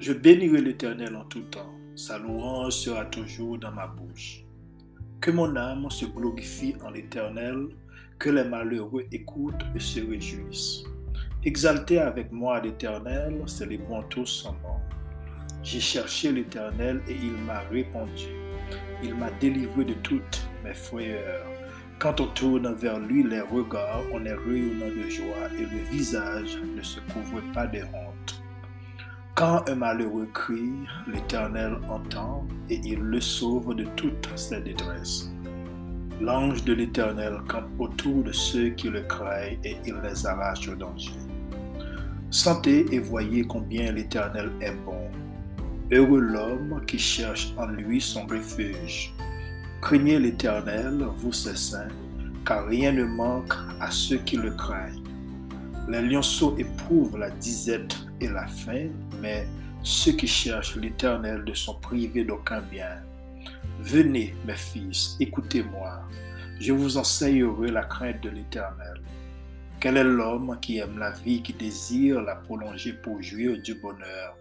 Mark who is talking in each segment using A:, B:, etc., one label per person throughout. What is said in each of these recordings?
A: Je bénirai l'Éternel en tout temps. Sa louange sera toujours dans ma bouche. Que mon âme se glorifie en l'Éternel, que les malheureux écoutent et se réjouissent. Exaltez avec moi l'Éternel, célébrons tous son nom. J'ai cherché l'Éternel et il m'a répondu. Il m'a délivré de toutes mes frayeurs. Quand on tourne vers lui les regards, on est rayonnant de joie et le visage ne se couvre pas de honte. Quand un malheureux crie, l'Éternel entend et il le sauve de toutes ses détresses. L'ange de l'Éternel campe autour de ceux qui le craignent et il les arrache au danger. Sentez et voyez combien l'Éternel est bon. Heureux l'homme qui cherche en lui son refuge. Craignez l'Éternel, vous ses saints, car rien ne manque à ceux qui le craignent. Les lionceaux éprouvent la disette et la faim, mais ceux qui cherchent l'Éternel ne sont privés d'aucun bien. Venez, mes fils, écoutez-moi. Je vous enseignerai la crainte de l'Éternel. Quel est l'homme qui aime la vie, qui désire la prolonger pour jouir du bonheur?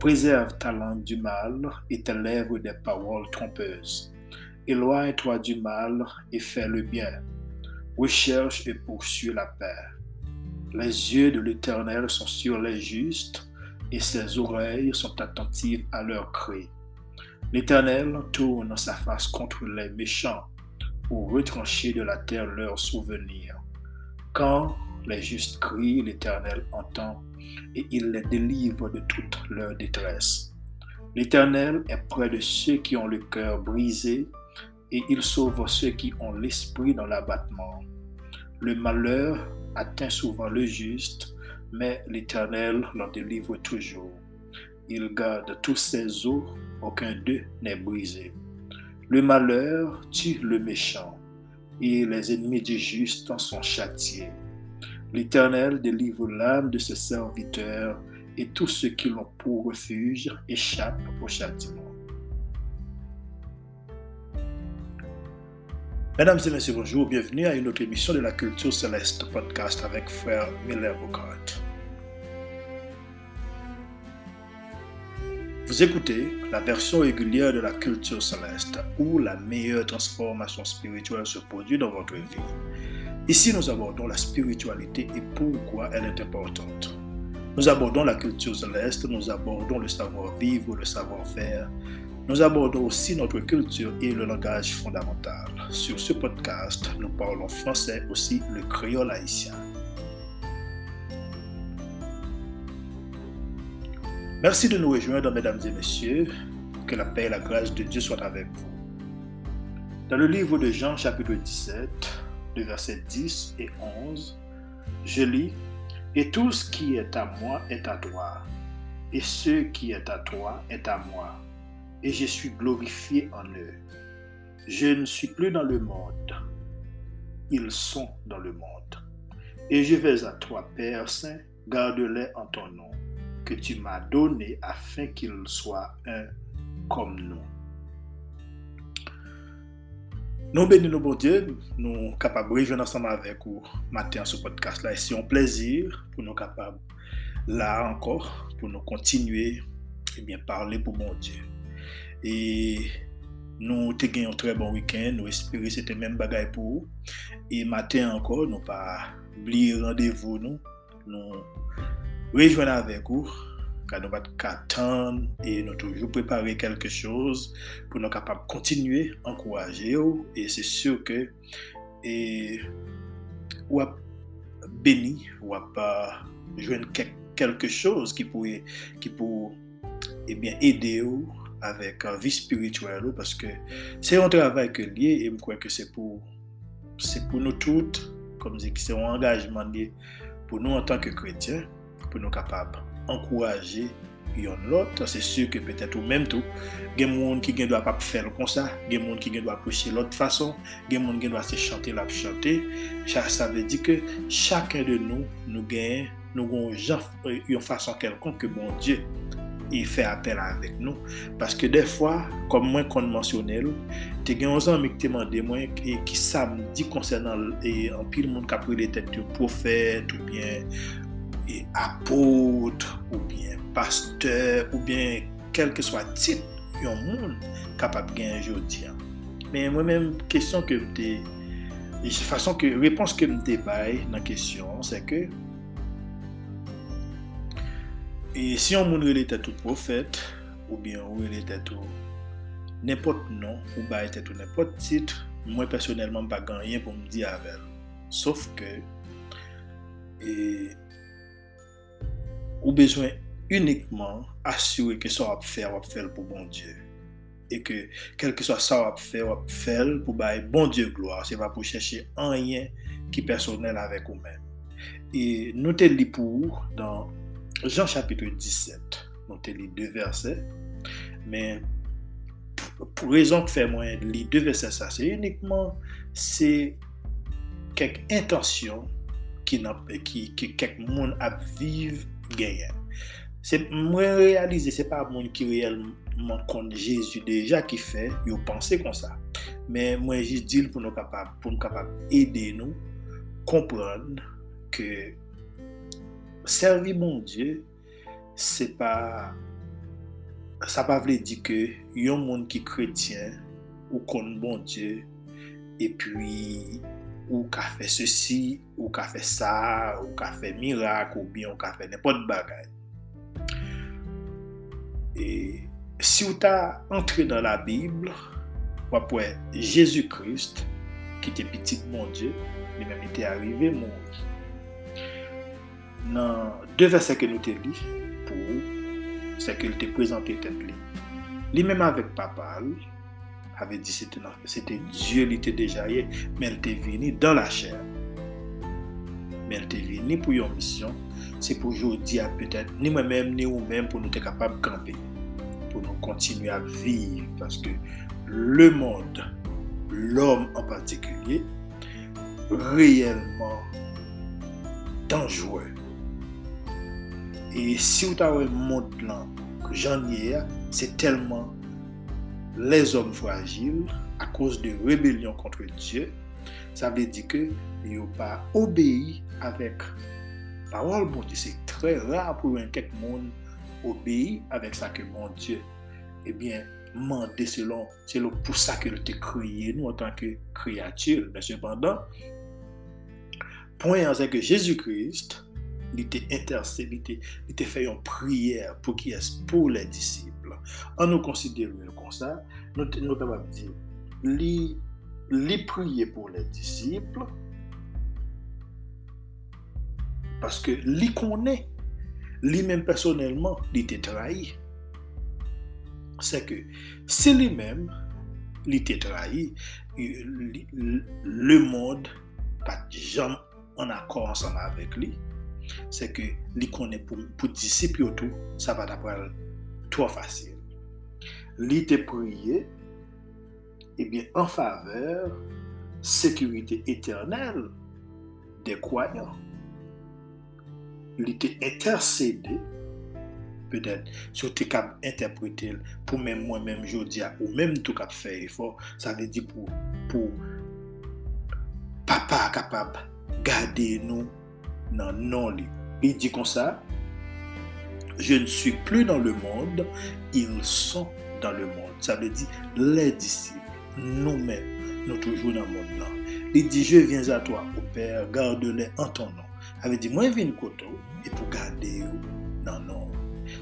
A: Préserve ta langue du mal et tes lèvres des paroles trompeuses. Éloigne-toi du mal et fais le bien. Recherche et poursuis la paix. Les yeux de l'Éternel sont sur les justes et ses oreilles sont attentives à leurs cris. L'Éternel tourne sa face contre les méchants pour retrancher de la terre leurs souvenirs. Quand les justes crient, l'Éternel entend et il les délivre de toute leur détresse. L'Éternel est près de ceux qui ont le cœur brisé et il sauve ceux qui ont l'esprit dans l'abattement. Le malheur atteint souvent le juste, mais l'Éternel l'en délivre toujours. Il garde tous ses os, aucun d'eux n'est brisé. Le malheur tue le méchant, et les ennemis du juste en sont châtiés. L'Éternel délivre l'âme de ses serviteurs, et tous ceux qui l'ont pour refuge échappent au châtiment. Mesdames et messieurs, bonjour, bienvenue à une autre émission de la Culture Céleste podcast avec frère Miller Bocart. Vous écoutez la version régulière de la Culture Céleste où la meilleure transformation spirituelle se produit dans votre vie. Ici, nous abordons la spiritualité et pourquoi elle est importante. Nous abordons la culture céleste, nous abordons le savoir-vivre, le savoir-faire, nous abordons aussi notre culture et le langage fondamental. Sur ce podcast, nous parlons français, aussi le créole haïtien. Merci de nous rejoindre, mesdames et messieurs. Que la paix et la grâce de Dieu soient avec vous. Dans le livre de Jean, chapitre 17, de versets 10 et 11, je lis Et tout ce qui est à moi est à toi, et ce qui est à toi est à moi et je suis glorifié en eux. Je ne suis plus dans le monde, ils sont dans le monde. Et je vais à toi, Père Saint, garde-les en ton nom, que tu m'as donné afin qu'ils soient un comme nous. Nous bénissons bon Dieu, nous sommes capables de rejoindre ensemble avec vous matin ce podcast-là. Et c'est un plaisir pour nous capables, là encore, pour nous continuer et eh bien parler pour mon Dieu. E nou te gen yon tre bon wikend, nou espere se te men bagay pou ou. E maten anko, nou pa bli randevou nou. Nou rejwen avèk ou, ka nou bat katan, e nou toujou prepare kelke chouz pou nou kapap kontinue, ankouraje ou. E se syou ke e, wap beni, wap uh, jwen kelke chouz ki pou, e, ki pou ebyen ede ou. Avec un vie spirituelle parce que c'est un travail que lié et je crois que c'est pour c'est pour nous toutes comme c'est un engagement lié pour nous en tant que chrétiens pour nous capables d'encourager l'autre c'est sûr que peut-être même tout il y a des gens qui ne doivent pas faire comme ça il y a des gens qui doivent prêcher de l'autre façon il y a des gens qui doivent se chanter la chanter. Ça veut dire que chacun de nous nous gagne nous avons une façon quelconque que bon Dieu e fè apel avèk nou. Paske defwa, kom mwen kon mensyonel, te gen yon zanmik te mande mwen e, ki sa m di konsen nan e, anpil moun kapri le tèt yo profet ou bien e, apotre ou bien pasteur ou bien kelke swa tit yon moun kapap gen jodi an. Men mwen men kèsyon ke mte, fason ke repons ke mte bay nan kèsyon, se ke E si yon moun rele tetou profet, ou bien rele tetou nepot non, ou baye tetou nepot tit, mwen personelman pa ganyen pou mdi avel. Sof ke, e, ou bezwen unikman asywe ke sa wap fè wap fèl pou bon Diyo. E ke, kelke sa sa wap fè wap fèl pou baye bon Diyo gloa, se va pou chèche anyen ki personel avèk ou men. E nou te li pou, dan Jean chapitre 17, nou te li 2 verse, men pou rezon ki fè mwen li 2 verse sa, se unikman se kek intansyon ki, ki, ki kek moun ap viv genyen. Mwen realize, se pa moun ki reyelman kon Jezu deja ki fe, yo panse kon sa. Men mwen jis dil pou nou kapab, pou nou kapab ede nou, kompran ke servi bon Diyo, se pa, sa pa vle di ke yon moun ki kretyen ou kon bon Diyo, e pi ou ka fe se si, ou ka fe sa, ou ka fe mirak, ou bi ou ka fe nepot bagay. E si ou ta entre dan la Bible, wapwe Jésus Christ, ki te pitit bon Diyo, li men mi te arrive moun. nan de verse ke nou te li pou se ke li te prezante ten li. Li menm avek papal, ave di se te Diyo li te dejaye, men te vini dan la chèr. Men te vini pou yon misyon, se pou jodi a petèt, ni mwen menm, ni ou menm pou nou te kapab kampe, pou nou kontinu a viv, paske le monde, l'om en patikulye, reyelman, danjouè. E si ou ta wè moun plan ke janye ya, se telman les om fragil a kouz de rebelyon kontre Diyo, sa vè di ke yo pa obeyi avèk parol bon Diyo. Se tre ra pou yon kek moun obeyi avèk sa ke bon Diyo. Ebyen, mande selon, selon pou sa ke te kriye nou an tanke kriyatil. Ben sepandan, poyen an se ke Jezou Christ, Jésus-Christ, il était intercédé, il était fait une prière pour qui est pour les disciples. En nous considérant comme ça, nous sommes capables de dire, les prier pour les disciples, Paske li konen, li men li te trahi. Se ke, se li men li te trahi, le mod pat jan an akor ansan avek li. se ke li konen pou, pou disip yo tou, sa va dapal to fasil. Li te priye, ebyen eh an faveur, sekurite eternel de kwayan. Li te intercede, pedet, sou te kap interprete pou men mwen men jodia ou men tou kap fey fo, sa ve di pou, pou papa kapab gade nou nan non li li di kon sa je ne suis plus dans le monde ils sont dans le monde sa ve di les disciples nou men nou toujou nan monde nan li di je viens a toi ou père garde le en ton nom Ave di mwen vin koto e pou gade yo nan nou.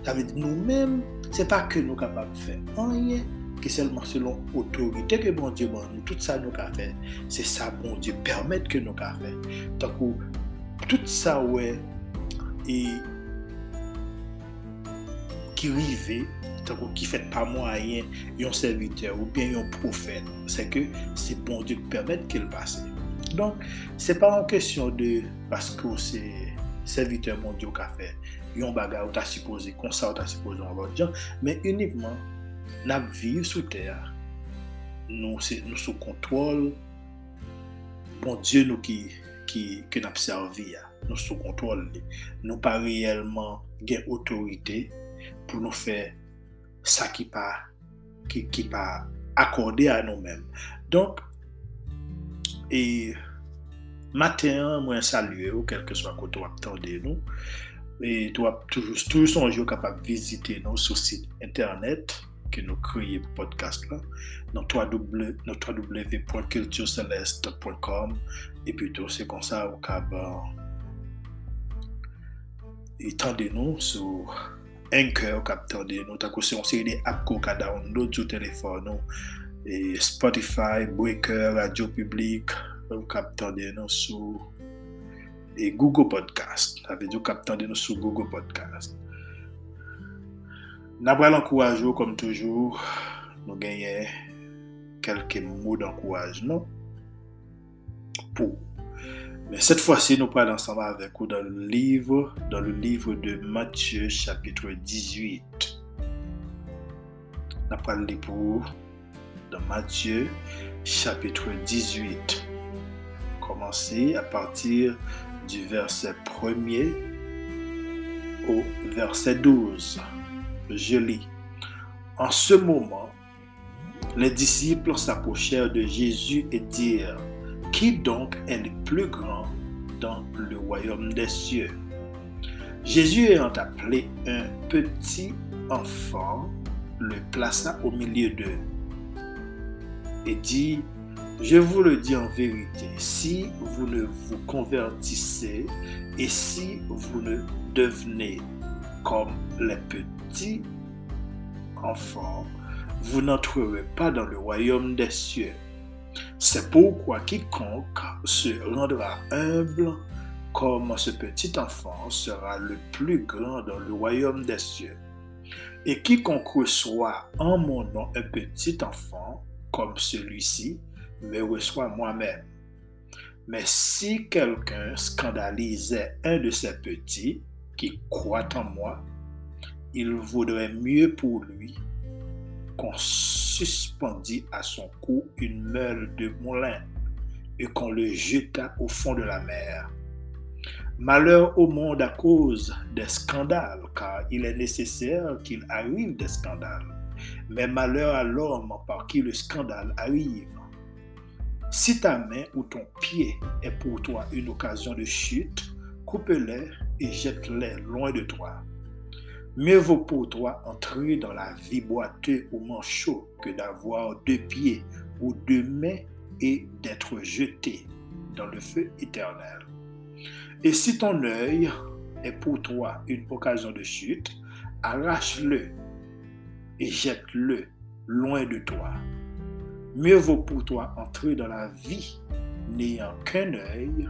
A: Ave di nou men, se pa ke nou kapap fe anye, ki selman selon otorite ke bon Diyo ban nou, tout sa nou ka fe, se sa bon Diyo permette ke nou ka fe. Takou, tout sa we, e, ki rive, ki fet pa mwayen yon serviteur ou bien yon profet, se ke se bon Diyo permette ke l pase. Don, se pa an kesyon de paske ou se serviteur mondyo ka fe yon bagay ou ta sipoze, konsa ou ta sipoze an lot jan, men unikman nap viv sou ter nou sou kontrol mondyo nou ki ki nap servi ya, nou sou kontrol li. Nou pa reyelman gen otorite pou nou fe sa ki pa, ki, ki pa akorde a nou men. Donk, e maten mwen salye ou kelke swa koto ap tande nou, e tou wap toujou, toujou sonjou kapap vizite nou sou sit internet, ke nou kreye pou podcast la nan www.cultureceleste.com epi tou se konsa ou kab itande e nou sou anker ou kab tande nou tako se yon seri de ap ko ka download sou telefon nou e Spotify, Breaker, Radio Public ou kab tande nou sou e Google Podcast avè di ou kab tande nou sou Google Podcast. Nous avons l'encouragement, comme toujours, nous gagnons quelques mots d'encouragement pour. Mais cette fois-ci, nous parlons ensemble avec vous dans le livre, dans le livre de Matthieu, chapitre 18. Nous parlons pour dans Matthieu, chapitre 18. Commencer à partir du verset 1er au verset 12. Je lis. En ce moment, les disciples s'approchèrent de Jésus et dirent, Qui donc est le plus grand dans le royaume des cieux? Jésus ayant appelé un petit enfant, le plaça au milieu d'eux et dit, je vous le dis en vérité, si vous ne vous convertissez et si vous ne devenez comme les petits enfants, vous n'entrerez pas dans le royaume des cieux. C'est pourquoi quiconque se rendra humble comme ce petit enfant sera le plus grand dans le royaume des cieux. Et quiconque reçoit en mon nom un petit enfant comme celui-ci, me reçoit moi-même. Mais si quelqu'un scandalisait un de ces petits qui croit en moi, il vaudrait mieux pour lui qu'on suspendît à son cou une meule de moulin et qu'on le jetât au fond de la mer. Malheur au monde à cause des scandales, car il est nécessaire qu'il arrive des scandales. Mais malheur à l'homme par qui le scandale arrive. Si ta main ou ton pied est pour toi une occasion de chute, coupe-les et jette-les loin de toi. Mieux vaut pour toi entrer dans la vie boiteux ou manchot que d'avoir deux pieds ou deux mains et d'être jeté dans le feu éternel. Et si ton œil est pour toi une occasion de chute, arrache-le et jette-le loin de toi. Mieux vaut pour toi entrer dans la vie n'ayant qu'un œil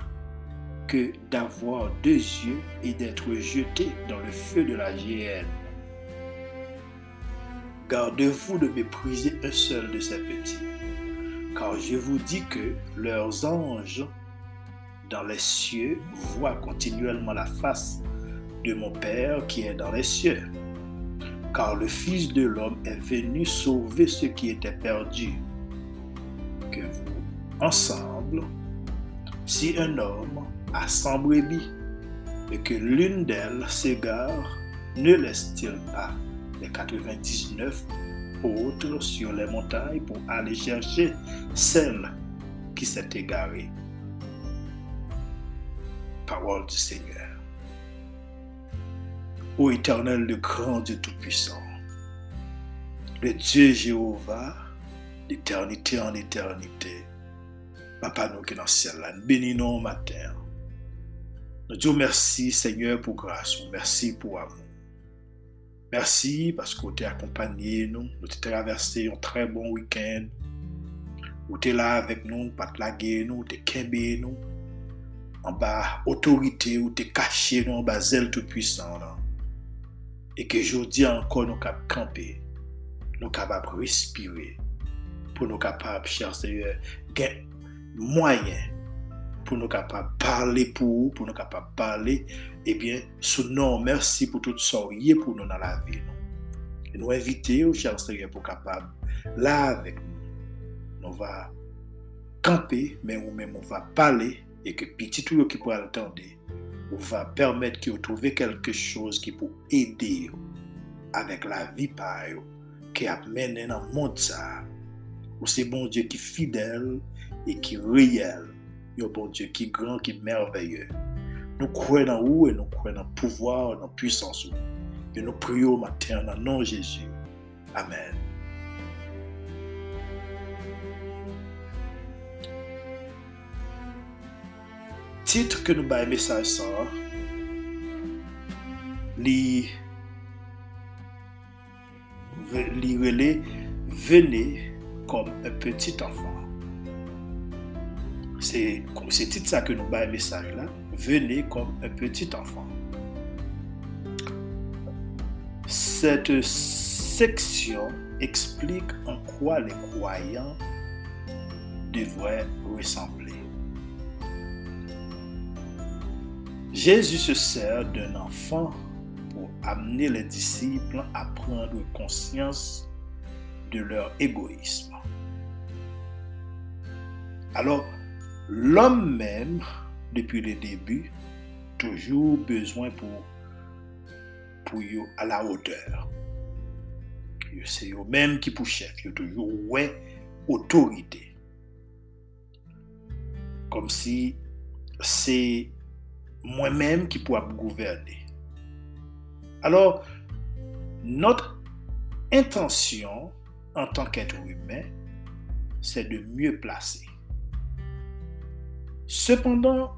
A: que d'avoir deux yeux et d'être jeté dans le feu de la géhenne. Gardez-vous de mépriser un seul de ces petits, car je vous dis que leurs anges dans les cieux voient continuellement la face de mon Père qui est dans les cieux. Car le Fils de l'homme est venu sauver ceux qui étaient perdus que vous, ensemble, si un homme a 100 brebis et que l'une d'elles s'égare, ne laisse-t-il pas les 99 autres sur les montagnes pour aller chercher celle qui s'est égarée Parole du Seigneur. Ô éternel, le grand Dieu Tout-Puissant, le Dieu Jéhovah, d'éternité en éternité. Papa, nous qui dans le ciel, nous bénissons matin. Nous disons merci, Seigneur, pour grâce. Merci pour amour. Merci parce que tu es accompagné nous. Nous avons traversé un très bon week-end. Tu es là avec nous, pas te laguer nous, tu es nous. En bas, autorité, ou tu es caché nous, en bas, zèle tout-puissant. Et que je encore, nous capables camper, nous capables respirer pour nous capables, cher Seigneur, gagner moyens pour nous capables parler pour vous, pour nous capables parler, eh bien, sous nom, merci pour tout ça pour nous dans la vie. Nous, nous inviter, cher Seigneur, pour capable, là avec nous, nous va camper, mais nous même on va parler et que petit tout qui pourra entendre, on va permettre qu'il trouve quelque chose qui peut aider avec la vie par qui a mené dans le monde ça c'est bon Dieu qui est fidèle et qui est réel. Un bon Dieu qui grand, qui merveilleux. Nous croyons en vous et nous croyons le pouvoir, la puissance. Et nous prions matin dans le nom de Jésus. Amen. Titre que nous avons message ça, li, li relais, venez comme un petit enfant. C'est titre ça que nous avons un message là. Venez comme un petit enfant. Cette section explique en quoi les croyants devraient ressembler. Jésus se sert d'un enfant pour amener les disciples à prendre conscience de leur égoïsme. Alors, l'homme même, depuis le début, toujours besoin pour, pour y à la hauteur. C'est eux même qui pour chef, a toujours ouais autorité. Comme si c'est moi-même qui pourrais gouverner. Alors, notre intention en tant qu'être humain, c'est de mieux placer. Sependan,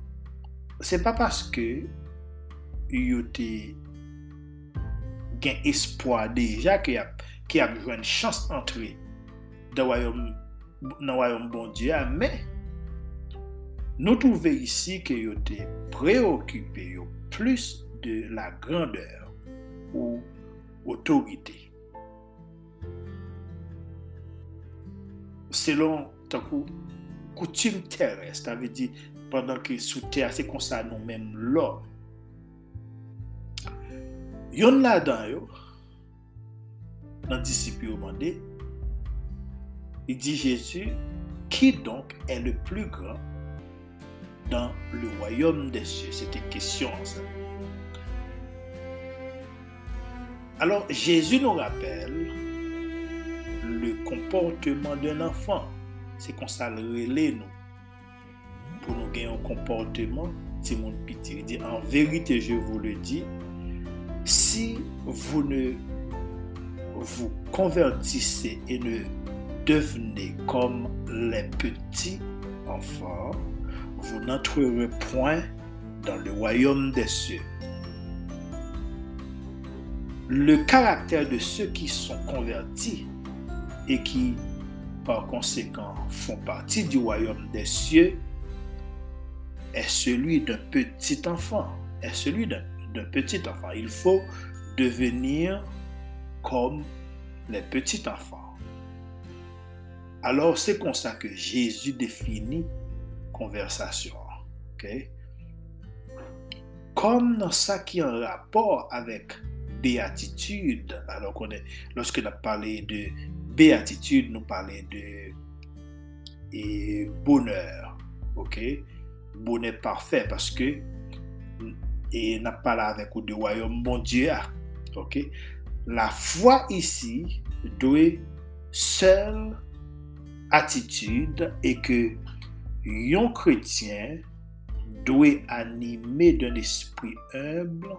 A: se pa paske yo te gen espoi deja ki ap, ap jwen chans antre nan wayom bon diya, men nou touve isi ki yo te preokipe yo plus de la grandeur ou otorite. Selon takou, koutim teres, ta ve di pendant que sous terre, c'est comme ça nous-mêmes l'homme. Yon là-dedans, yo, dans le disciple demandé, il dit Jésus, qui donc est le plus grand dans le royaume des cieux? C'était question ça. Alors Jésus nous rappelle le comportement d'un enfant. C'est qu'on ça nous. Pour nous gagner un comportement, c'est mon pitié. Il dit, en vérité, je vous le dis, si vous ne vous convertissez et ne devenez comme les petits enfants, vous n'entrerez point dans le royaume des cieux. Le caractère de ceux qui sont convertis et qui, par conséquent, font partie du royaume des cieux est celui d'un petit enfant. Est celui d'un petit enfant. Il faut devenir comme les petits enfants. Alors c'est comme ça que Jésus définit conversation. Comme dans ça qui est en rapport avec béatitude, alors qu'on est, lorsque nous parlé de béatitude, nous parlons de bonheur, ok? Bonheur parfait parce que et n'a parlé avec le royaume bon Dieu, ok? La foi ici doit seule attitude et que un chrétien doit animer d'un esprit humble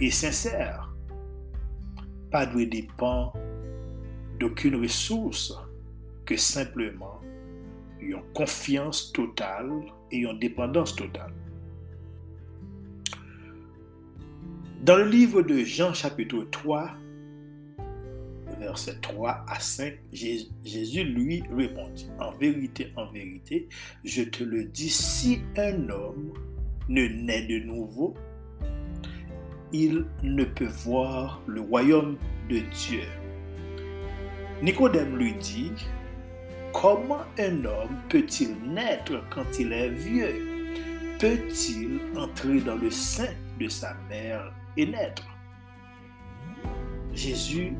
A: et sincère. Pas doit dépendre d'aucune ressource que simplement une confiance totale et une dépendance totale. Dans le livre de Jean chapitre 3, verset 3 à 5, Jésus lui répondit, En vérité, en vérité, je te le dis, si un homme ne naît de nouveau, il ne peut voir le royaume de Dieu. Nicodème lui dit, Comment un homme peut-il naître quand il est vieux? Peut-il entrer dans le sein de sa mère et naître? Jésus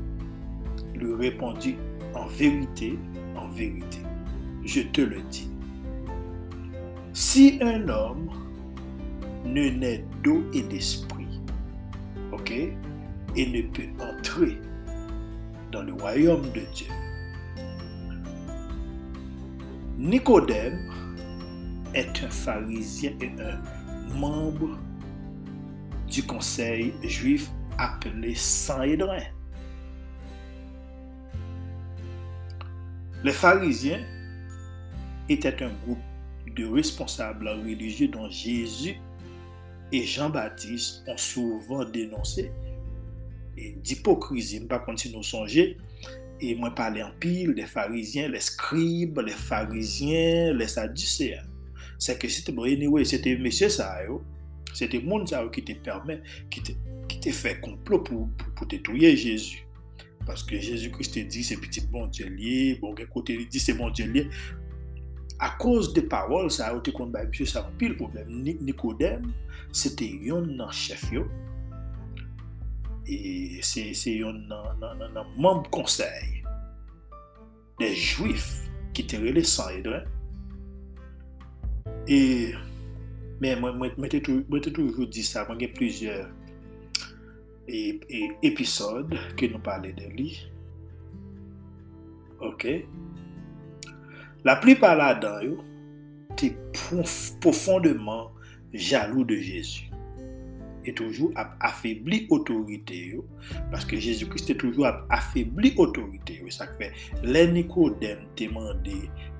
A: lui répondit, En vérité, en vérité, je te le dis. Si un homme ne naît d'eau et d'esprit, ok, et ne peut entrer dans le royaume de Dieu. Nicodème est un pharisien et un membre du conseil juif appelé Sanhédrin. Les pharisiens étaient un groupe de responsables religieux dont Jésus et Jean-Baptiste ont souvent dénoncé et d'hypocrisie. Par contre, si nous E mwen pale an pil, le farizyen, le skrib, le farizyen, le sadusyen. Se ke se te mwen eniwe, se te mesye sa yo, se te moun sa yo ki te permen, ki te, te fè complot pou, pou, pou te touye Jésus. Paske Jésus Christ te di, se piti bon dje liye, bon gen kote li di, se bon dje liye. A koz de parol sa yo te kon ba, msye sa an pil problem. Nikodem, se te yon nan chef yo, e se, se yon nan, nan, nan, nan mamb konsey de jwif ki te rele san edren e men mwen te toujou di sa mwen gen plijer e, e episod ke nou pale de li. Ok. La pli pala dan yo te profondeman jalou de Jezu e toujou ap afebli otorite yo, paske Jezoukiste toujou ap afebli otorite yo, sakpe, lè Nikodem te mande,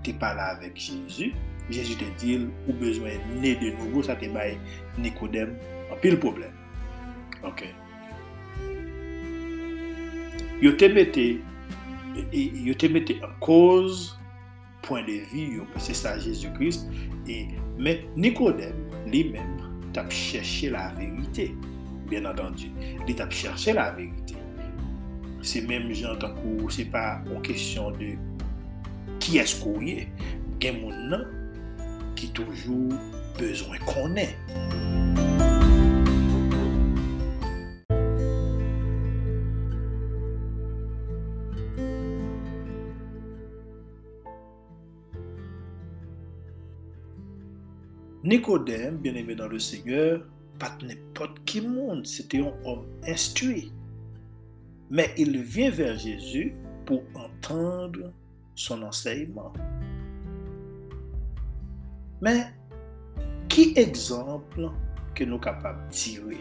A: te pala avèk Jezou, Jezou te dil, ou bezwen ne de nouvo, sa te bay Nikodem, apil problem. Ok. Yo te mette, e, yo te mette an koz, point de vi yo, se sa Jezoukiste, men Nikodem li men, t'a cherché la vérité. Bien entendu il t'a cherché la vérité. C'est même gens tant que c'est pas une question de qui est-ce qu'on est gen moun qui toujours besoin qu'on ait Nicodème, bien aimé dans le Seigneur, pas n'importe qui monde, c'était un homme instruit. Mais il vient vers Jésus pour entendre son enseignement. Mais qui exemple que nous sommes capables de tirer?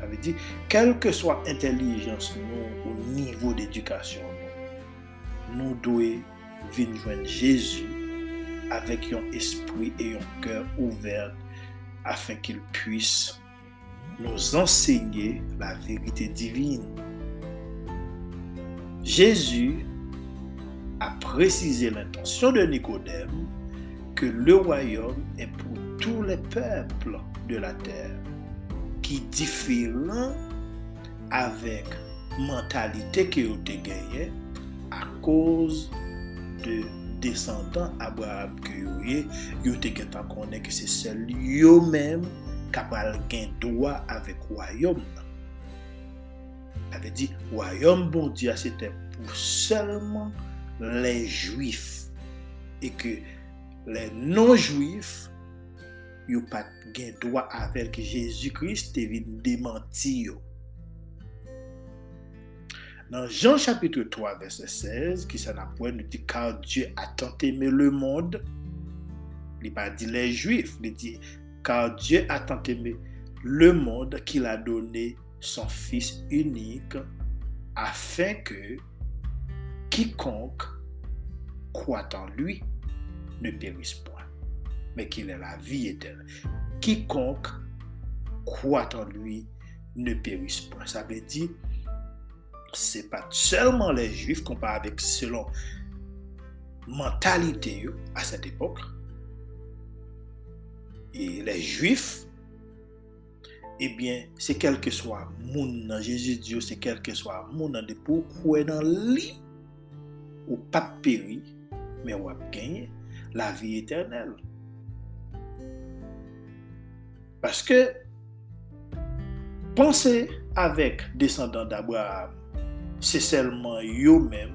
A: Ça veut dire, quelle que soit l'intelligence nous, au niveau d'éducation, nous, nous devons venir joindre Jésus avec un esprit et un cœur ouvert afin qu'il puisse nous enseigner la vérité divine. Jésus a précisé l'intention de Nicodème que le royaume est pour tous les peuples de la terre, qui différent avec mentalité qui ont été à cause de descendant Abraham ke yo ye, yo te gen tan konen ke se sel yo men kapal gen doa avek wayom nan. Ave di, wayom bon diya se te pou selman le juif e ke le non-juif yo pat gen doa avek Jezu Christ te vin demanti yo. Dans Jean chapitre 3, verset 16, qui s'en apprend, nous dit car Dieu a tant aimé le monde. Il n'a pas dit les Juifs, il dit car Dieu a tant aimé le monde qu'il a donné son Fils unique afin que quiconque croit en lui ne périsse point, mais qu'il ait la vie éternelle. Quiconque croit en lui ne périsse point. Ça veut dire c'est pas seulement les juifs qu'on parle avec selon mentalité à cette époque. Et les juifs, eh bien, c'est quel que soit mon Jésus Dieu, c'est quel que soit mon de pourquoi dans lui ou pas péri, mais va gagner la vie éternelle. Parce que pensez avec descendants d'Abraham, se selman yo men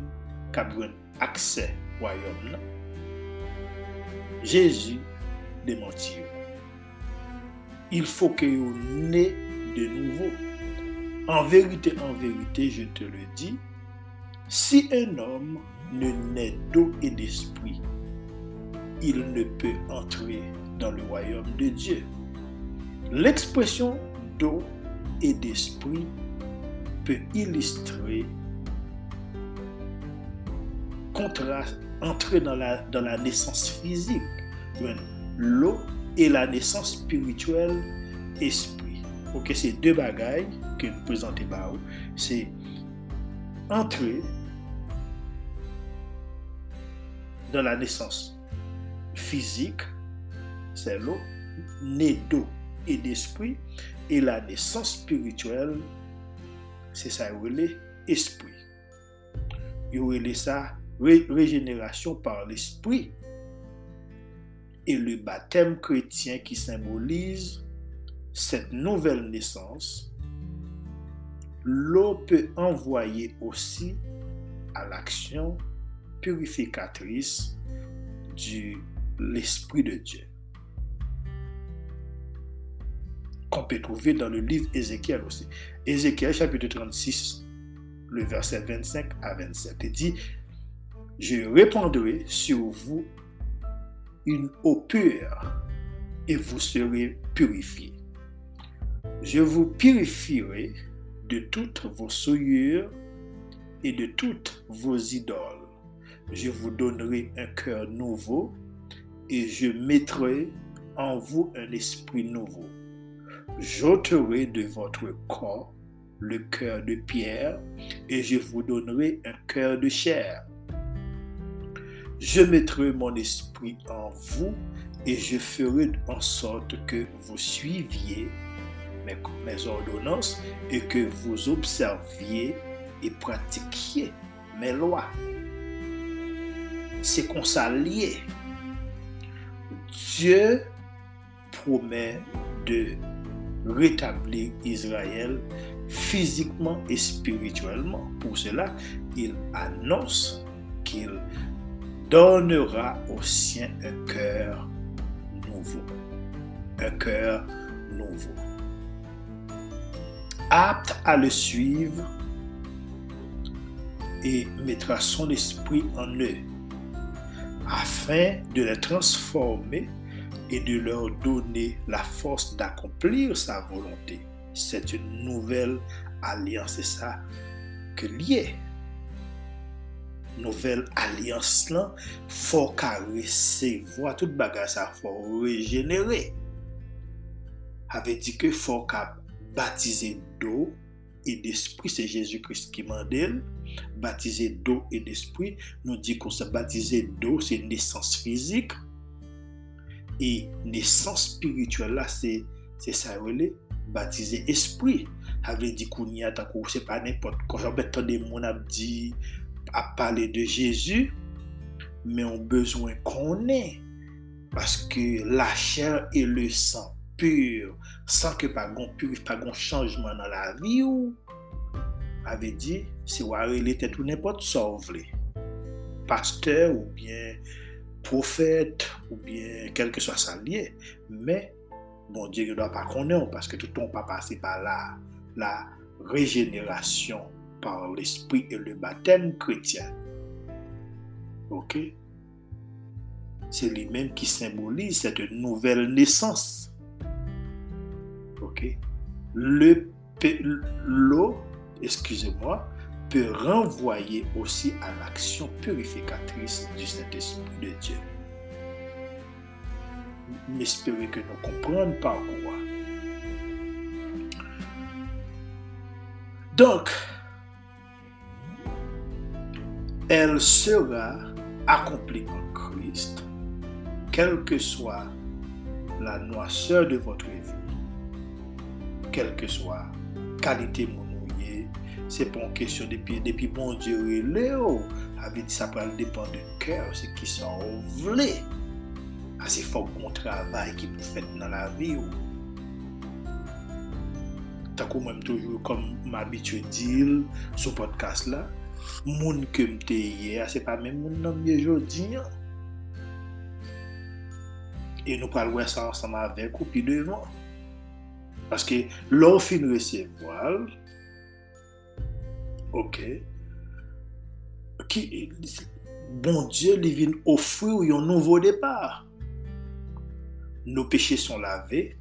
A: kabwen akse wayom nan. Jezu demanti yo. Il fò ke yo ne de nouvo. En verite, en verite, je te le di, si en om ne ne do et d'esprit, il ne peut entrer dans le wayom de Dieu. L'expression do et d'esprit peut illustrer, contraste, entrer dans la, dans la naissance physique. L'eau et la naissance spirituelle, esprit. Ok, c'est deux bagailles que nous présentons C'est entrer dans la naissance physique, c'est l'eau, né d'eau et d'esprit, et la naissance spirituelle, c'est ça, l'esprit. Il y ça régénération par l'esprit et le baptême chrétien qui symbolise cette nouvelle naissance, l'eau peut envoyer aussi à l'action purificatrice de l'Esprit de Dieu. Qu'on peut trouver dans le livre Ézéchiel aussi. Ézéchiel chapitre 36, le verset 25 à 27. Il dit, je répandrai sur vous une eau pure et vous serez purifiés. Je vous purifierai de toutes vos souillures et de toutes vos idoles. Je vous donnerai un cœur nouveau et je mettrai en vous un esprit nouveau. J'ôterai de votre corps le cœur de pierre et je vous donnerai un cœur de chair. Je mettrai mon esprit en vous et je ferai en sorte que vous suiviez mes, ordonnances et que vous observiez et pratiquiez mes lois. C'est qu'on s'allie. Dieu promet de rétablir Israël physiquement et spirituellement. Pour cela, il annonce qu'il donnera aux siens un cœur nouveau. Un cœur nouveau. Apte à le suivre et mettra son esprit en eux afin de les transformer et de leur donner la force d'accomplir sa volonté. C'est une nouvelle alliance, c'est ça que lié. Nouvel alians lan, fò ka resevo a tout bagay sa fò regenere. Ave di ke fò ka batize do et d'esprit, se Jésus Christ ki mandel, batize do et d'esprit, nou di kon se batize do, se nesans fizik, E nesans spirituel la se, se sa rele batize espri. Havle di kouni atakou, se pa nepot. Konjan betan de moun ap di, ap pale de Jezu, men on bezwen konen. Paske la chèr e le san pur, san ke pa gon pur, pa gon chanjman nan la vi ou, ave di, se ware li tèt ou nepot sa ou vle. Pasteur ou bien... prophète ou bien quel que soit sa lié. Mais, bon Dieu ne doit pas connaître parce que tout le monde pas passer par là. La régénération par l'esprit et le baptême chrétien. Ok? C'est lui-même qui symbolise cette nouvelle naissance. Ok? L'eau, excusez-moi, peut renvoyer aussi à l'action purificatrice du Saint-Esprit de Dieu. J'espère que nous comprenons quoi. Donc, elle sera accomplie en Christ, quelle que soit la noisseur de votre vie, quelle que soit qualité Se pon kesyon depi, depi bon diyo e le yo, avè di sa pral depan de kèr, se ki sa ou vle. Asi fòk kon travay ki pou fèt nan la vi yo. Takou mèm toujou, kom m'abitye dil sou podcast la, moun ke mte ye, se pa mèm moun nan mye jodi yo. E nou pral wè sa ansama avèk ou pi devan. Paske lò fin resevwal, ok. Ki bon die li vin ofri ou yon nouvo depar nou peche son lave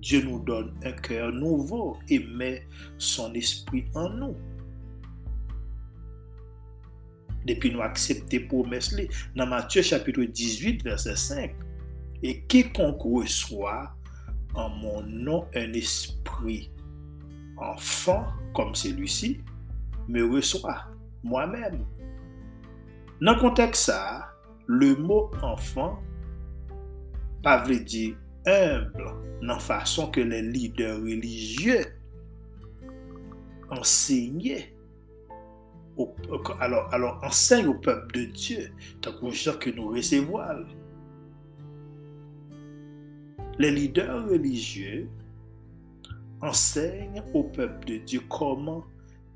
A: Dieu nous donne un cœur nouveau et met son esprit en nous. Depuis nous accepter promesse dans Matthieu chapitre 18 verset 5 et quiconque reçoit en mon nom un esprit enfant comme celui-ci me reçoit moi-même. Dans le contexte, ça, le mot enfant pas veut dire humble dans la façon que les leaders religieux enseignaient au, alors, alors enseigne au peuple de Dieu, tant qu'on que nous recevons. Les leaders religieux enseignent au peuple de Dieu comment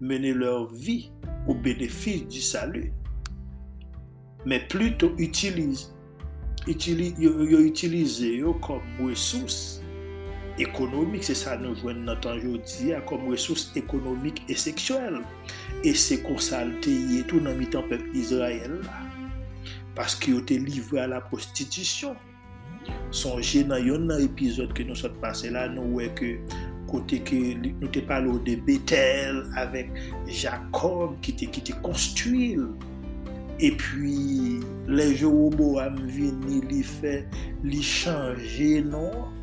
A: mener leur vie au bénéfice du salut, mais plutôt utilisent utiliser comme ressource économique, c'est ça nous jouons notre aujourd'hui, comme ressource économique et sexuelle. Et c'est comme ça tout dans le peuple Israël, Parce qu'ils ont été livrés à la prostitution. Songez dans un épisode que nous sommes passés là, nous voyons que kote ke nou te palo de Betel avèk Jacob ki te, te konstuil. E pwi le Jeroboam vini li fè li chanje non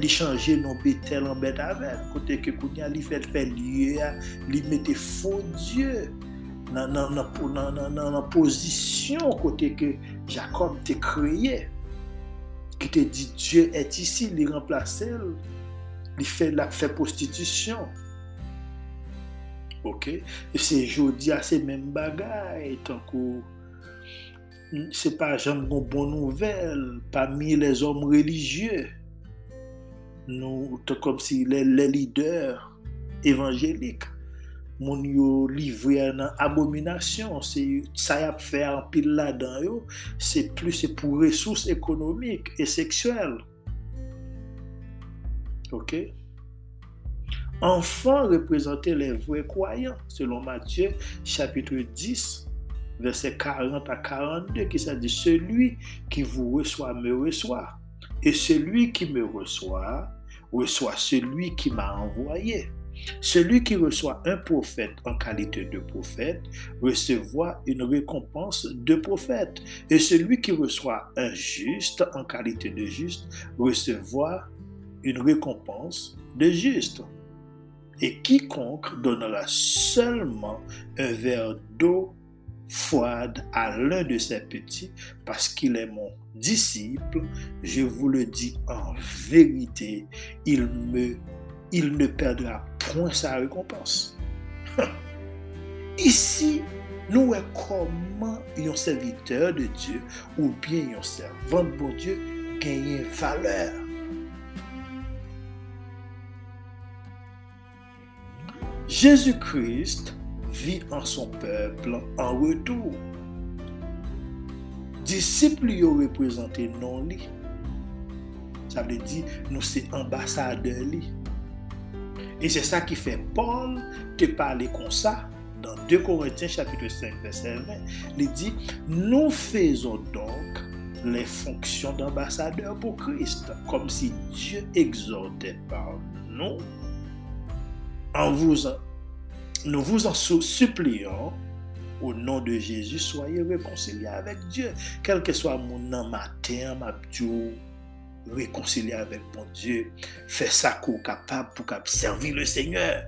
A: li chanje non Betel an bet avèl kote ke kounya li fè fè liye li mette fò dieu nan, nan, nan, nan posisyon kote ke Jacob te kreye. Ki te di dieu et isi li remplase el. Il fait la fait prostitution. Ok? Et c'est aujourd'hui à ces mêmes bagailles, tant que c'est pas jamais une bonne nouvelle parmi les hommes religieux. Nous, comme si les, leaders évangéliques mon yo livré en abomination c'est ça y a fait en pile là-dedans c'est plus c'est pour ressources économiques et sexuelles ok? Enfants représentaient les vrais croyants selon Matthieu chapitre 10 verset 40 à 42 qui ça dit celui qui vous reçoit me reçoit et celui qui me reçoit reçoit celui qui m'a envoyé celui qui reçoit un prophète en qualité de prophète recevra une récompense de prophète. Et celui qui reçoit un juste en qualité de juste recevra une récompense de juste. Et quiconque donnera seulement un verre d'eau froide à l'un de ses petits, parce qu'il est mon disciple, je vous le dis en vérité, il me il ne perdra point sa récompense. Ici, nous voyons comment un serviteur de Dieu ou bien un servant de bon Dieu gagne valeur. Jésus-Christ vit en son peuple en retour. Disciples lui ont représenté non lui. Ça veut dire nous sommes ambassadeurs. Et c'est ça qui fait Paul te parler comme ça dans 2 Corinthiens chapitre 5 verset 20. Il dit, nous faisons donc les fonctions d'ambassadeur pour Christ, comme si Dieu exhortait par nous. En vous, nous vous en supplions au nom de Jésus, soyez réconciliés avec Dieu. Quel que soit mon nom matin, ma réconcilier avec mon Dieu, faire ça qu'on capable pour servir le Seigneur.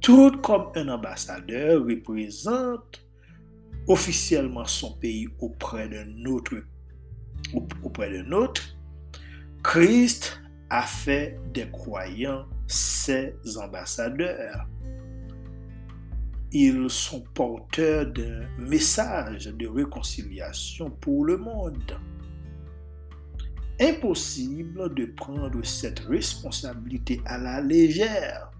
A: Tout comme un ambassadeur représente officiellement son pays auprès de notre auprès de notre Christ a fait des croyants ses ambassadeurs. Ils sont porteurs d'un message de réconciliation pour le monde impossible de prendre cette responsabilité à la légère.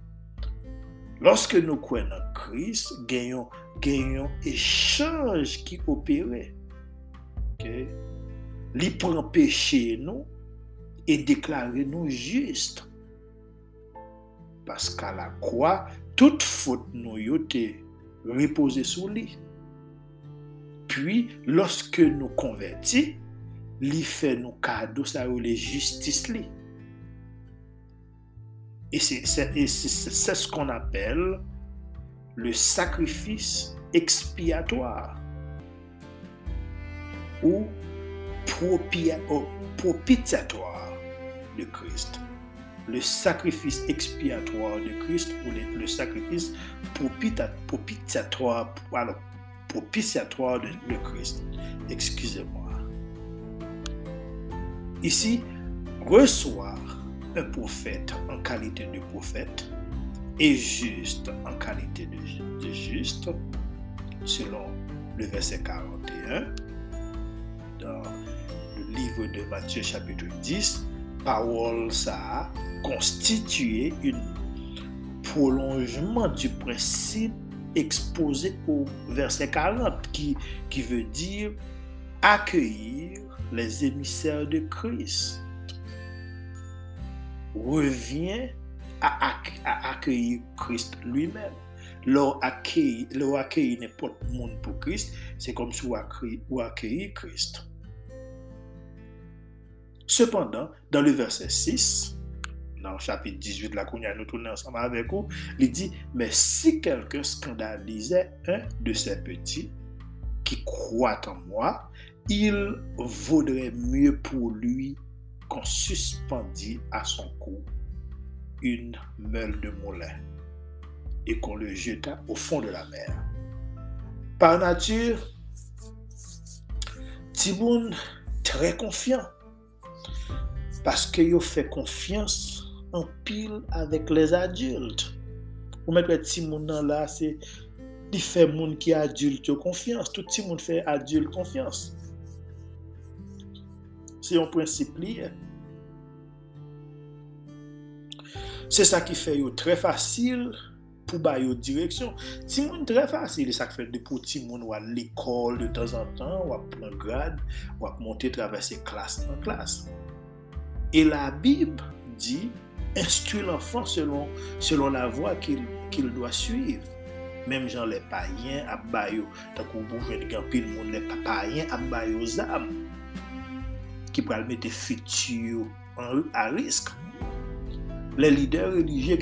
A: Lorsque nous croyons en Christ, gagnons, gagnons échange qui opérait. Okay? Lui prend péché nous et déclarer nous justes. Parce qu'à la croix, toute faute nous été reposée sur lui. Puis, lorsque nous convertis, li fait nous cadeau ça ou les justice li. Et c'est ce qu'on appelle le sacrifice expiatoire ou propitiatoire de Christ. Le sacrifice expiatoire de Christ ou le, sacrifice propitiatoire, propitiatoire de, de Christ. Excusez-moi. Ici, recevoir un prophète en qualité de prophète et juste en qualité de, juste, selon le verset 41 dans le livre de Matthieu chapitre 10, parole ça a constitué un prolongement du principe exposé au verset 40 qui, veut dire accueillir les émissaires de Christ revient à, accueillir Christ lui-même. Leur accueillir, n'importe monde pour Christ, c'est comme si vous accueillir Christ. Cependant, dans le verset 6, dans le chapitre 18 de la Kounia, nous tournons ensemble avec vous, il dit, mais si quelqu'un scandalisait un de ses petits qui croit en moi, il vaudrait mieux pour lui qu'on suspendit à son cou une meule de moulin et qu'on le jeta au fond de la mer. Par nature, Timoun très confiant Paske yo fè konfians an pil avèk les adyult. Ou mèk wè ti moun nan la, se di fè moun ki adyult yo konfians. Tout ti moun fè adyult konfians. Se yon prinsip li. Se sa ki fè yo trè fasil pou ba yo direksyon. Ti moun trè fasil. Se sa ki fè de pou ti moun wè l'ekol de tan an tan, wè pran grad, wè monte travesse klas nan klas. Et la Bible dit, instruit l'enfant selon, selon la voie qu'il qu doit suivre. Mem jan le payen ap bayo, takou boujwen gen pil moun, le payen ap bayo zam, ki pral mette fitiyo a risk. Le lider religye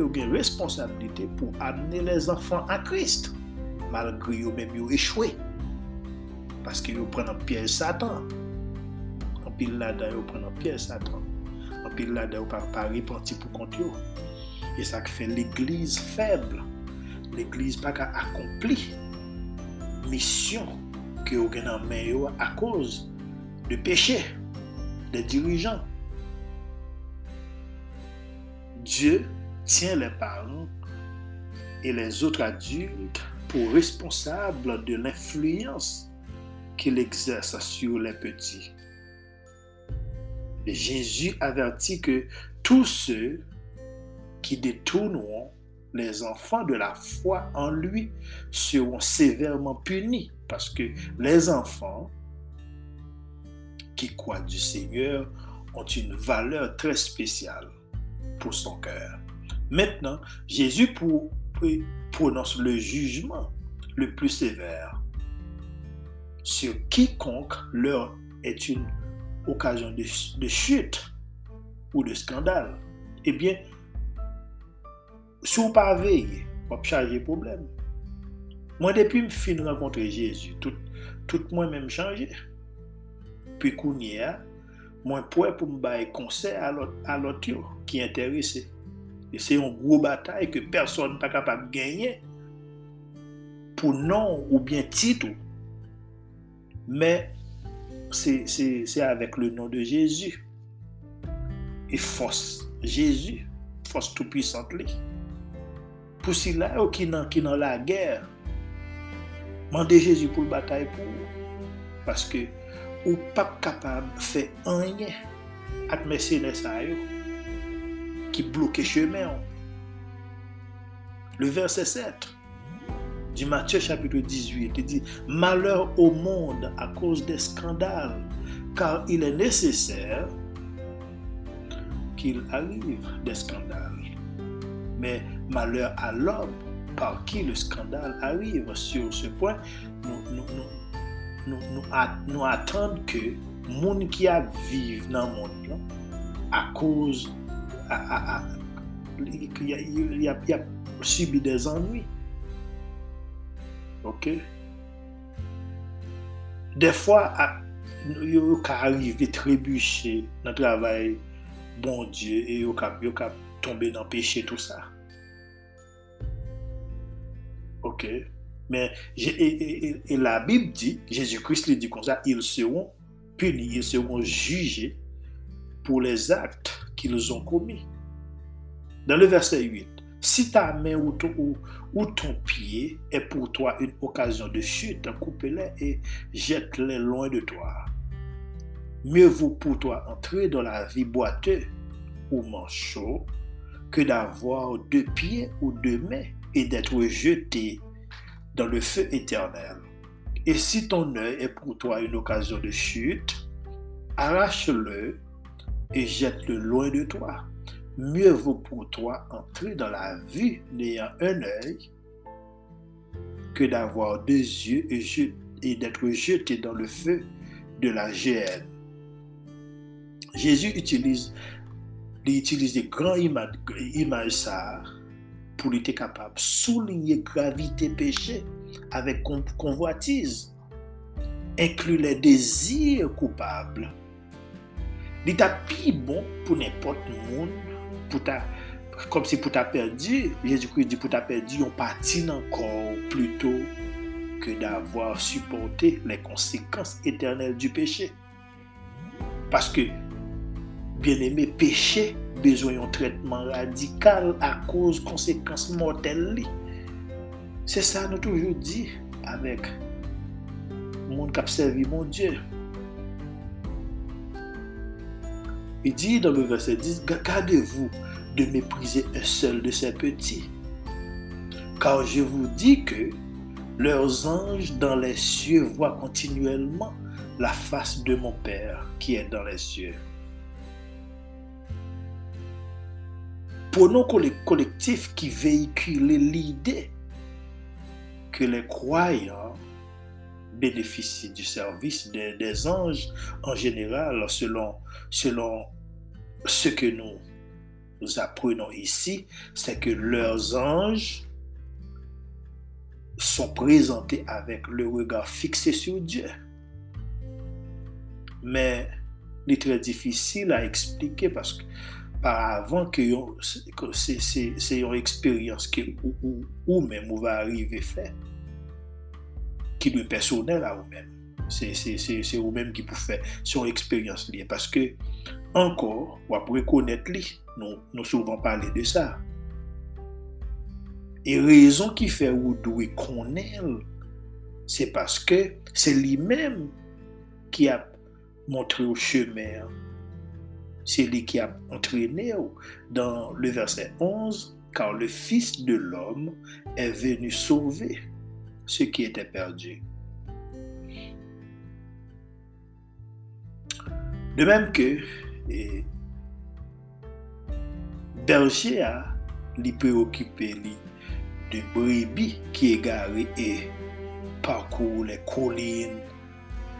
A: ou gen responsabilite pou amene les anfan a Krist, malgri yo mem yo echwe, paske yo pren an piye satan. pil la da yo pren an piye satan. An pil la da yo par pari panti pou kont yo. E sa k fe l'Eglise feble. L'Eglise pa ka akompli misyon ki yo gen nan men yo a koz de peche, de dirijan. Dieu tient les parents et les autres adultes pour responsables de l'influence qu'il exerce sur les petits. Jésus avertit que tous ceux qui détourneront les enfants de la foi en lui seront sévèrement punis parce que les enfants qui croient du Seigneur ont une valeur très spéciale pour son cœur. Maintenant, Jésus prononce le jugement le plus sévère sur quiconque leur est une okazyon de, de chute ou de skandal, ebyen, eh sou pa veye, wap chaje problem. Mwen depi m fin renkontre Jezu, tout, tout mwen men m chanje. Pi kounye a, mwen pwe pou m baye konser alot yo ki enterese. E se yon gro batay ke person pa kapab genye pou non ou bien titou. Men, c'est avec le nom de Jésus. Et force Jésus, force tout-puissante. Pour cela, qui qui dans la guerre, demandez Jésus pour la bataille pour Parce que ou pas capable de faire rien avec mes qui bloquent chemin. Le verset 7 du Matthieu chapitre 18, il dit, Malheur au monde à cause des scandales, car il est nécessaire qu'il arrive des scandales. Mais malheur à l'homme par qui le scandale arrive. Sur ce point, nous, nous attendons que gens qui vivent dans le monde, à cause, il y a subi des ennuis. Ok? Des fois, il arrive trébucher dans le travail, bon Dieu, et il peut tomber dans le péché, tout ça. Ok? Mais et, la Bible dit, Jésus-Christ dit comme ça, ils seront punis, ils seront jugés pour les actes qu'ils ont commis. Dans le verset 8, si ta main ou ton, pied est pour toi une occasion de chute, coupe-les et jette-les loin de toi. Mieux vaut pour toi entrer dans la vie boiteuse ou manchot que d'avoir deux pieds ou deux mains et d'être jeté dans le feu éternel. Et si ton œil est pour toi une occasion de chute, arrache-le et jette-le loin de toi. Mieux vaut pour toi entrer dans la vie n'ayant un œil que d'avoir deux yeux et, d'être jeté dans le feu de la géhenne. Jésus utilise, il utilise des grands images, images ça pour être capable de souligner gravité péché avec convoitise, inclut les désirs coupables. Il est plus bon pour n'importe monde, pour ta, comme si pour ta perdu, Jésus-Christ dit pour ta perdu, on partit encore plutôt que d'avoir supporté les conséquences éternelles du péché. Parce que, bien aimé, péché besoin d'un traitement radical à cause de conséquences mortelles. C'est ça nous toujours dit avec le monde qui a servi mon Dieu. Il dit dans le verset 10, gardez-vous de mépriser un seul de ces petits. Car je vous dis que leurs anges dans les cieux voient continuellement la face de mon Père qui est dans les cieux. pour nos collectifs qui véhiculent l'idée que les croyants bénéficient du service des, anges en général selon, selon ce que nous, nous apprenons ici, c'est que leurs anges sont présentés avec le regard fixé sur Dieu. Mais il est très difficile à expliquer parce que avant que c'est une expérience ou, ou, même vous va arriver faire qui est personnel à vous-même. C'est vous-même qui pouvez faire son expérience liée. Parce que, encore, vous pouvez connaître lui. Nous, nous souvent parlé de ça. Et raison qui fait vous devez connaître, c'est parce que c'est lui-même qui a montré au chemin c'est lui qui a entraîné dans le verset 11, car le Fils de l'homme est venu sauver ce qui était perdu. De même que berger a préoccupé de brebis qui égaré et parcourt les collines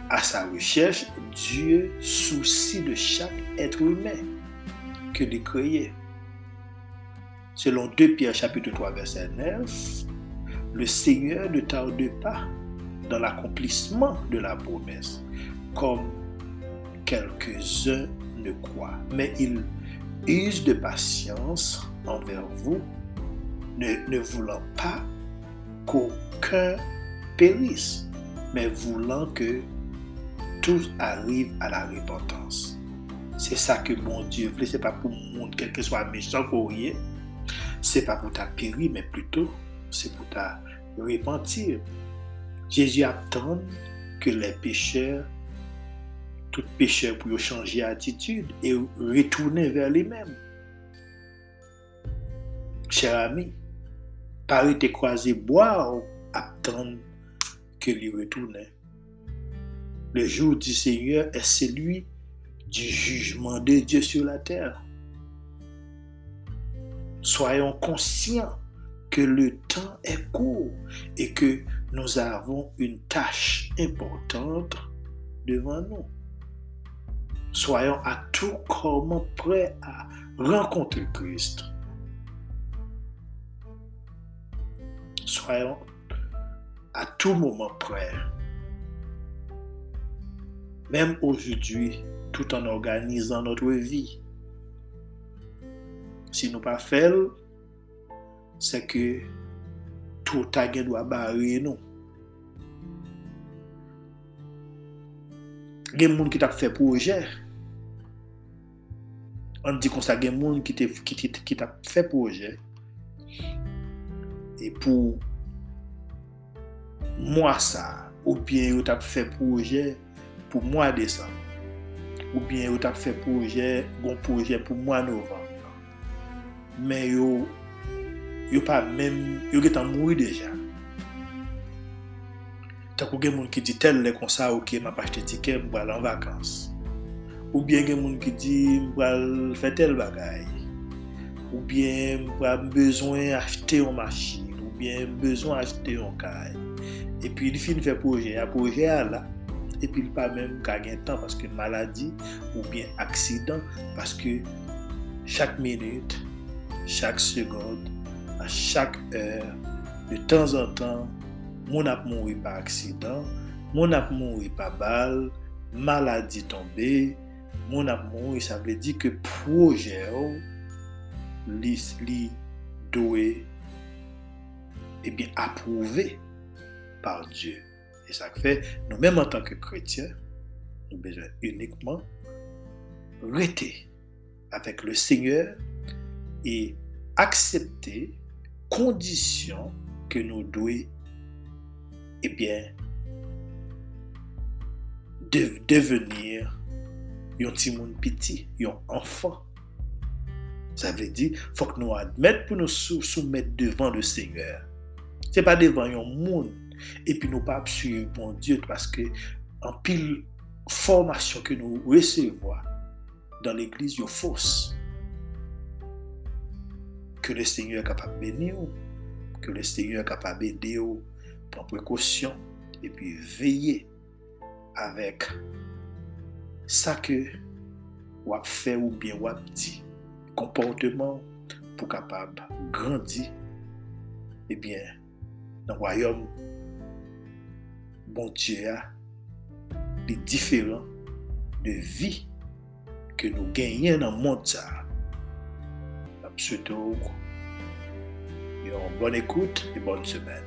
A: à sa recherche, Dieu soucie de chaque être humain que lui créé. Selon 2 Pierre chapitre 3 verset 9, le Seigneur ne tarde pas dans l'accomplissement de la promesse, comme quelques-uns ne croient, mais il use de patience envers vous, ne, ne voulant pas qu'aucun périsse, mais voulant que tous arrivent à la repentance. C'est ça que mon Dieu veut. Ce n'est pas pour monde, quel que soit méchant pour rien. Ce n'est pas pour ta périr, mais plutôt c'est pour ta repentir. Jésus attend que les pécheurs, tout pécheur pour changer d'attitude et retourner vers lui-même. Cher ami, Paris te croisé boire, attendre que lui retourne. Le jour du Seigneur est celui du jugement de Dieu sur la terre. Soyons conscients que le temps est court et que nous avons une tâche importante devant nous. Soyons à tout comment prêts à rencontrer Christ. Soyons à tout moment prêts. Même aujourd'hui, tout en organisant notre vie. Si nous pas fait, se ke tout a gen dwa barye nou. Gen moun ki tak fe proje, an di kon sa gen moun ki, te, ki, te, ki tak fe proje, e pou mwa sa, ou bien yo tak fe proje pou mwa desan, ou bien yo tak fe proje, gon proje pou mwa novem, men yo yo pa men, yo getan mouri deja. Tak ou gen moun ki di tel le konsa ou okay, ke ma pache te tike mou al an vakans. Ou bien gen moun ki di mou al fe tel bagay. Ou bien mou al bezwen achete yon machin. Ou bien bezwen achete yon kay. E pi li fin fe proje. A proje a la. E pi li pa men mou ka gen tan paske maladi ou bien aksidan paske chak minute, chak segonde à chaque heure, de temps en temps, mon ap mouri par accident, mon ap mouri par balle, maladie tombée, mon ap mouri, ça veut dire que projet li, li doué et bien approuvé par Dieu. Et ça fait, nous-mêmes en tant que chrétiens, nous besoin uniquement rester avec le Seigneur et accepter kondisyon ke nou dwe ebyen eh de, devenir yon timoun piti, yon anfan. Sa vle di, fok nou admet pou nou sou, soumet devan le seigneur. Se pa devan yon moun, epi nou pa apsuye bon diot, paske an pil formasyon ke nou resevoa dan l'eglise yon fos. que le Seigneur est capable de bénir, que le Seigneur est capable d'aider, prendre précaution et puis veiller avec ça que ou a fait ou bien ou a dit, comportement pour capable grandir, eh bien, dans le royaume, bon Dieu a des différents de vie que nous gagnons dans le monde. ce tour. Et bonne écoute et bonne semaine.